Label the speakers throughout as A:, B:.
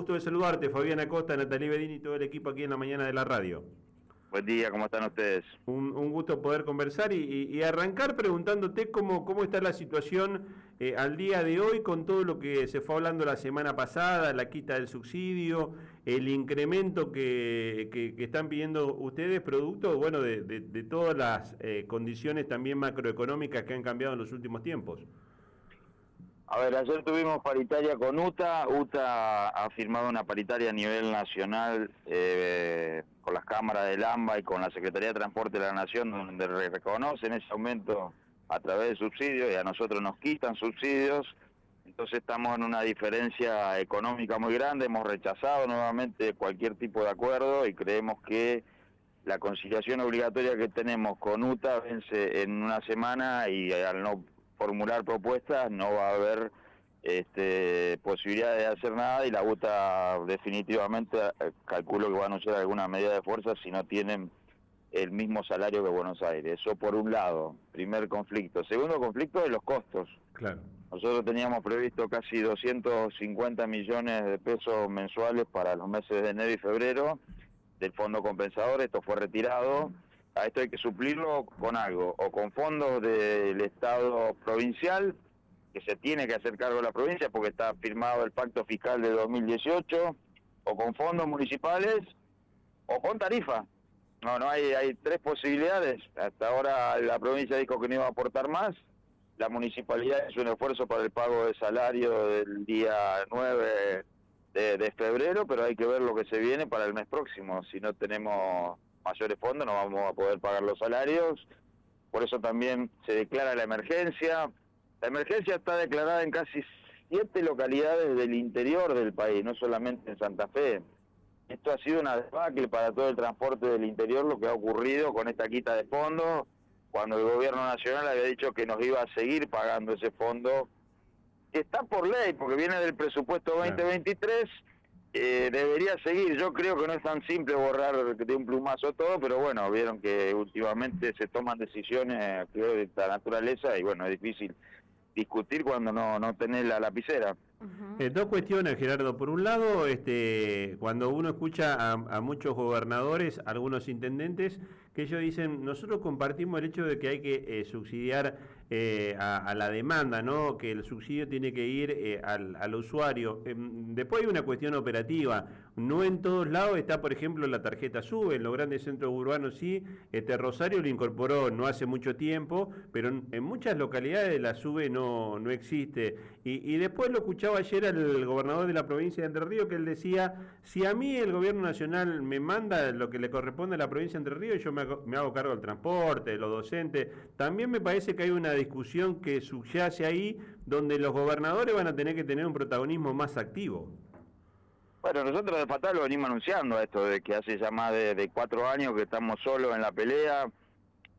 A: Gusto de saludarte, Fabián Acosta, Natalie Bedini y todo el equipo aquí en la mañana de la radio.
B: Buen día, ¿cómo están ustedes?
A: Un, gusto poder conversar y, arrancar preguntándote cómo, cómo está la situación eh, al día de hoy con todo lo que se fue hablando la semana pasada, la quita del subsidio, el incremento que, están pidiendo ustedes, producto bueno, de, todas las eh, condiciones también macroeconómicas que han cambiado en los últimos tiempos.
B: A ver, ayer tuvimos paritaria con UTA. UTA ha firmado una paritaria a nivel nacional eh, con las cámaras del AMBA y con la Secretaría de Transporte de la Nación, donde reconocen ese aumento a través de subsidios y a nosotros nos quitan subsidios. Entonces estamos en una diferencia económica muy grande. Hemos rechazado nuevamente cualquier tipo de acuerdo y creemos que la conciliación obligatoria que tenemos con UTA vence en una semana y al no formular propuestas, no va a haber este, posibilidad de hacer nada y la UTA definitivamente eh, calculo que va a anunciar alguna medida de fuerza si no tienen el mismo salario que Buenos Aires. Eso por un lado, primer conflicto. Segundo conflicto de los costos. Claro. Nosotros teníamos previsto casi 250 millones de pesos mensuales para los meses de enero y febrero del fondo compensador, esto fue retirado a esto hay que suplirlo con algo, o con fondos del Estado provincial, que se tiene que hacer cargo de la provincia porque está firmado el pacto fiscal de 2018, o con fondos municipales, o con tarifa. No, no, hay, hay tres posibilidades. Hasta ahora la provincia dijo que no iba a aportar más. La municipalidad es un esfuerzo para el pago de salario del día 9 de, de febrero, pero hay que ver lo que se viene para el mes próximo. Si no tenemos mayores fondos no vamos a poder pagar los salarios, por eso también se declara la emergencia. La emergencia está declarada en casi siete localidades del interior del país, no solamente en Santa Fe. Esto ha sido una debacle para todo el transporte del interior, lo que ha ocurrido con esta quita de fondos, cuando el gobierno nacional había dicho que nos iba a seguir pagando ese fondo, que está por ley, porque viene del presupuesto 2023 eh, debería seguir. Yo creo que no es tan simple borrar de un plumazo todo, pero bueno, vieron que últimamente se toman decisiones de esta naturaleza y bueno, es difícil discutir cuando no, no tenés la lapicera.
A: Eh, dos cuestiones, Gerardo. Por un lado, este, cuando uno escucha a, muchos gobernadores, algunos intendentes, que ellos dicen, nosotros compartimos el hecho de que hay que eh, subsidiar eh, a, la demanda, ¿no? que el subsidio tiene que ir al, al, usuario. Em, después hay una cuestión operativa. No en todos lados está, por ejemplo, la tarjeta SUBE. En los grandes centros urbanos sí. Este Rosario lo incorporó no hace mucho tiempo, pero en, muchas localidades la SUBE no, no existe. Y, después lo escuchaba ayer al gobernador de la provincia de Entre Ríos que él decía, si a mí el gobierno nacional me manda lo que le corresponde a la provincia de Entre Ríos, yo me hago, cargo del transporte, de los docentes. También me parece que hay una discusión que subyace ahí donde los gobernadores van a tener que tener un protagonismo más activo.
B: Bueno, nosotros de Fatal lo venimos anunciando esto, de que hace ya más de, de cuatro años que estamos solos en la pelea.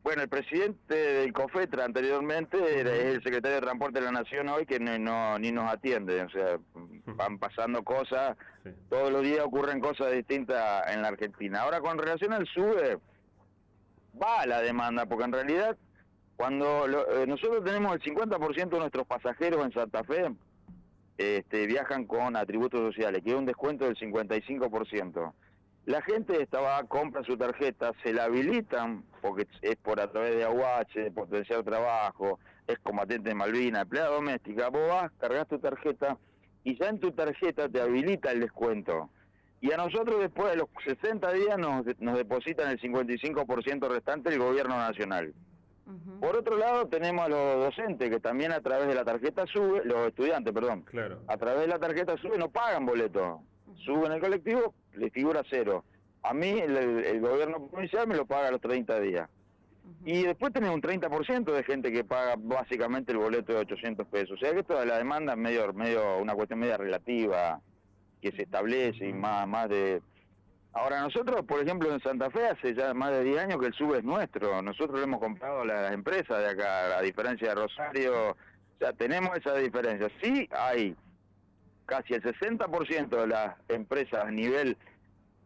B: Bueno, el presidente del COFETRA anteriormente era el secretario de Transporte de la Nación hoy que no, ni nos atiende, o sea, van pasando cosas, todos los días ocurren cosas distintas en la Argentina. Ahora con relación al SUBE, va la demanda, porque en realidad cuando eh, nosotros tenemos el 50% de nuestros pasajeros en Santa Fe, este, viajan con atributos sociales, que es un descuento del 55%. La gente estaba, compra su tarjeta, se la habilitan, porque es por a través de AUH, de potenciar trabajo, es combatiente de Malvina, empleada doméstica, vos vas, cargas tu tarjeta y ya en tu tarjeta te habilita el descuento. Y a nosotros después de los 60 días nos, nos depositan el 55% restante el gobierno nacional. Por otro lado tenemos a los docentes que también a través de la tarjeta sube, los estudiantes, perdón, claro. a través de la tarjeta sube no pagan boleto suben el colectivo, le figura cero. A mí el, gobierno provincial me lo paga a los 30 días. Y después tenés un 30% de gente que paga básicamente el boleto de 800 pesos. O sea que toda la demanda es medio, medio una cuestión media relativa que se establece y más, más de... Ahora nosotros, por ejemplo, en Santa Fe hace ya más de 10 años que el sube es nuestro. Nosotros lo hemos comprado a las empresas de acá, a diferencia de Rosario. O sea, tenemos esa diferencia. Sí hay casi el 60% de las empresas a nivel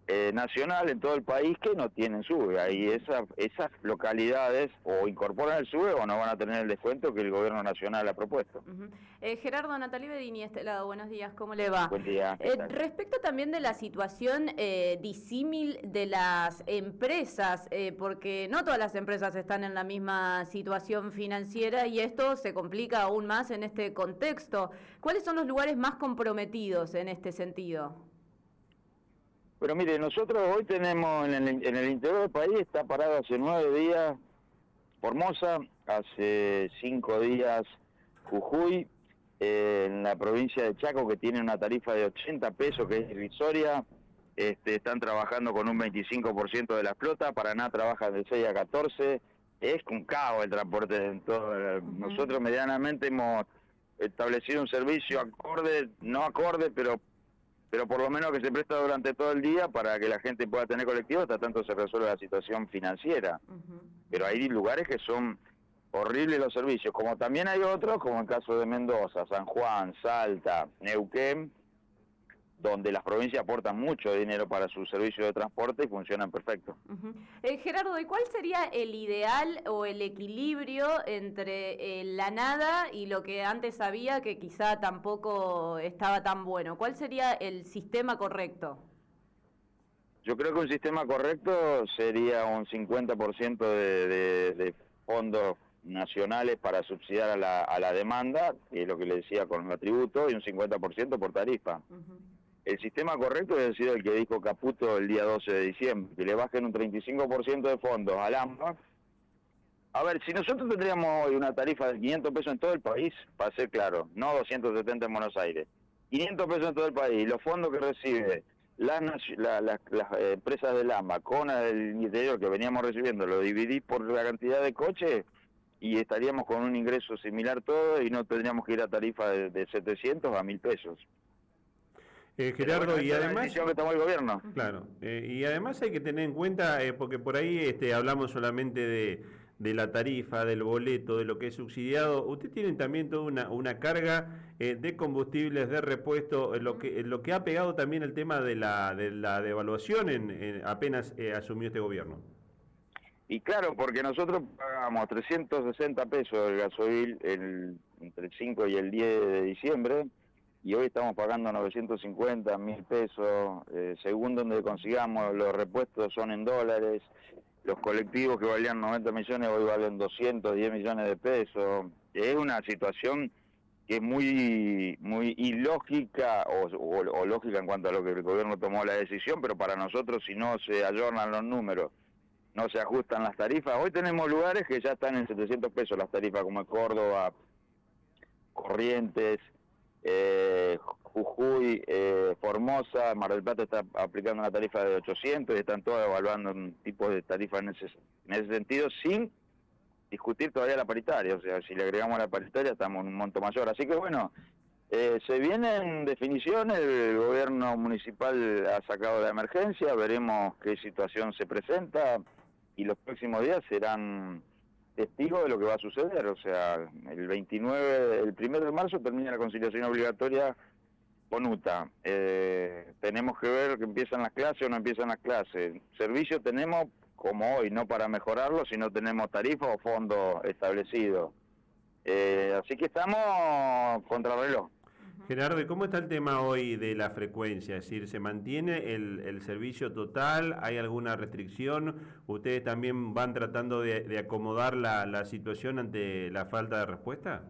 B: eh, nacional en todo el país que no tienen SUBE. Ahí esa, esas localidades o incorporan el SUBE o no van a tener el descuento que el gobierno nacional ha propuesto.
C: eh, Gerardo Natalie Bedini, este lado, buenos días, ¿cómo le va?
B: Buen día.
C: Eh, respecto también de la situación eh, disímil de las empresas, eh, porque no todas las empresas están en la misma situación financiera y esto se complica aún más en este contexto. ¿Cuáles son los lugares más comprometidos en este sentido?
B: Pero mire, nosotros hoy tenemos en el, en el interior del país, está parado hace nueve días Formosa, hace cinco días Jujuy, eh, en la provincia de Chaco que tiene una tarifa de 80 pesos que es irrisoria, este, están trabajando con un 25% de la flota, Paraná trabaja de 6 a 14, es un caos el transporte en todo. Nosotros medianamente hemos establecido un servicio acorde, no acorde, pero pero por lo menos que se presta durante todo el día para que la gente pueda tener colectivo hasta tanto se resuelve la situación financiera. Pero hay lugares que son horribles los servicios, como también hay otros, como el caso de Mendoza, San Juan, Salta, Neuquén, donde las provincias aportan mucho dinero para sus servicios de transporte y funcionan perfecto.
C: eh, Gerardo, ¿y cuál sería el ideal o el equilibrio entre eh, la nada y lo que antes había que quizá tampoco estaba tan bueno? ¿Cuál sería el sistema correcto?
B: Yo creo que un sistema correcto sería un 50% de, de, de fondos nacionales para subsidiar a la, a la demanda, que es lo que le decía con el tributo, y un 50% por tarifa. Uh -huh. El sistema correcto ha sido el que dijo Caputo el día 12 de diciembre, que le bajen un 35% de fondos al AMPA. A ver, si nosotros tendríamos hoy una tarifa de 500 pesos en todo el país, para ser claro, no 270 en Buenos Aires, 500 pesos en todo el país, los fondos que recibe las, la, la, las empresas del AMBA con el interior que veníamos recibiendo, lo dividís por la cantidad de coches y estaríamos con un ingreso similar todo y no tendríamos que ir a tarifa de, de 700 a 1000 pesos.
A: Eh, Gerardo, bueno, y además...
B: Que tomó el gobierno.
A: Claro, eh, y además hay que tener en cuenta, eh, porque por ahí este, hablamos solamente de, de, la tarifa, del boleto, de lo que es subsidiado, usted tiene también toda una, una carga de combustibles, de repuesto, lo que, lo que ha pegado también el tema de la, de la devaluación en, en apenas asumió este gobierno.
B: Y claro, porque nosotros pagamos 360 pesos el gasoil el, entre el 5 y el 10 de diciembre, y hoy estamos pagando 950 mil pesos, eh, según donde consigamos, los repuestos son en dólares, los colectivos que valían 90 millones hoy valen 210 millones de pesos, es una situación que es muy muy ilógica o, o, lógica en cuanto a lo que el gobierno tomó la decisión, pero para nosotros si no se ayornan los números, no se ajustan las tarifas, hoy tenemos lugares que ya están en 700 pesos las tarifas, como Córdoba, Corrientes, eh, Jujuy, eh, Formosa, Mar del Plata está aplicando una tarifa de 800 y están todos evaluando un tipo de tarifa en ese, en ese sentido sin discutir todavía la paritaria, o sea, si le agregamos la paritaria estamos en un monto mayor. Así que bueno, eh, se vienen definiciones, el gobierno municipal ha sacado la emergencia, veremos qué situación se presenta y los próximos días serán testigo de lo que va a suceder. O sea, el 29, el 1 de marzo termina la conciliación obligatoria con UTA. Eh, tenemos que ver que empiezan las clases o no empiezan las clases. Servicio tenemos como hoy, no para mejorarlo, sino tenemos tarifa o fondo establecido. Eh, así que estamos contra reloj.
A: Gerardo, ¿y cómo está el tema hoy de la frecuencia? Es decir, ¿se mantiene el, servicio total? ¿Hay alguna restricción? ¿Ustedes también van tratando de, acomodar la, situación ante la falta de respuesta?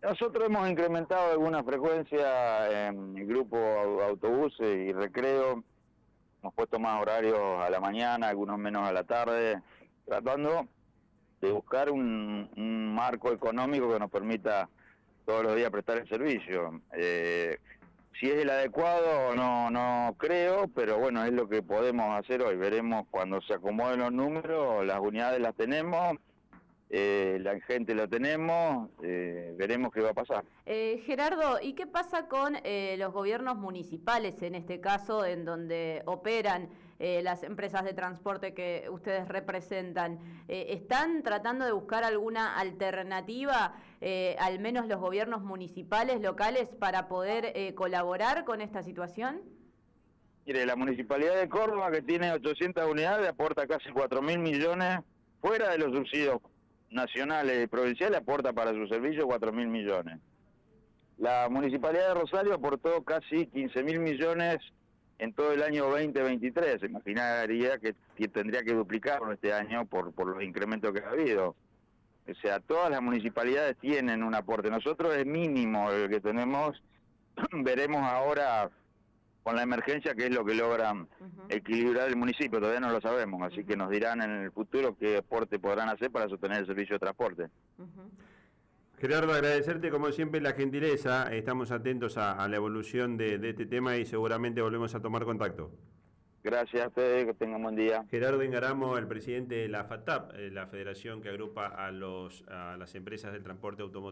B: Nosotros hemos incrementado alguna frecuencia en el grupo autobuses y recreo. Hemos puesto más horarios a la mañana, algunos menos a la tarde, tratando de buscar un marco económico que nos permita todos los días prestar el servicio. Eh, si es el adecuado, no, no creo, pero bueno, es lo que podemos hacer hoy. Veremos cuando se acomoden los números, las unidades las tenemos, eh, la gente la tenemos, eh, veremos qué va a pasar.
C: Eh, Gerardo, ¿y qué pasa con los gobiernos municipales en este caso, en donde operan eh, las empresas de transporte que ustedes representan? ¿Están tratando de buscar alguna alternativa, al menos los gobiernos municipales, locales, para poder colaborar con esta situación?
B: Mire, la Municipalidad de Córdoba, que tiene 800 unidades, aporta casi 4 mil millones, fuera de los subsidios nacionales y provinciales, aporta para su servicio 4 mil millones. La Municipalidad de Rosario aportó casi 15 mil millones en todo el año 2023. Se imaginaría que, tendría que duplicarlo este año por, por los incrementos que ha habido. O sea, todas las municipalidades tienen un aporte. Nosotros es mínimo el que tenemos. Veremos ahora con la emergencia qué es lo que logran equilibrar el municipio. Todavía no lo sabemos, así que nos dirán en el futuro qué aporte podrán hacer para sostener el servicio de transporte.
A: Gerardo, agradecerte como siempre la gentileza. Estamos atentos a, la evolución de, este tema y seguramente volvemos a tomar contacto.
B: Gracias a ustedes, que tengan buen día.
A: Gerardo Ingaramo, el presidente de la FATAP, eh, la federación que agrupa a, los, a las empresas del transporte automotor.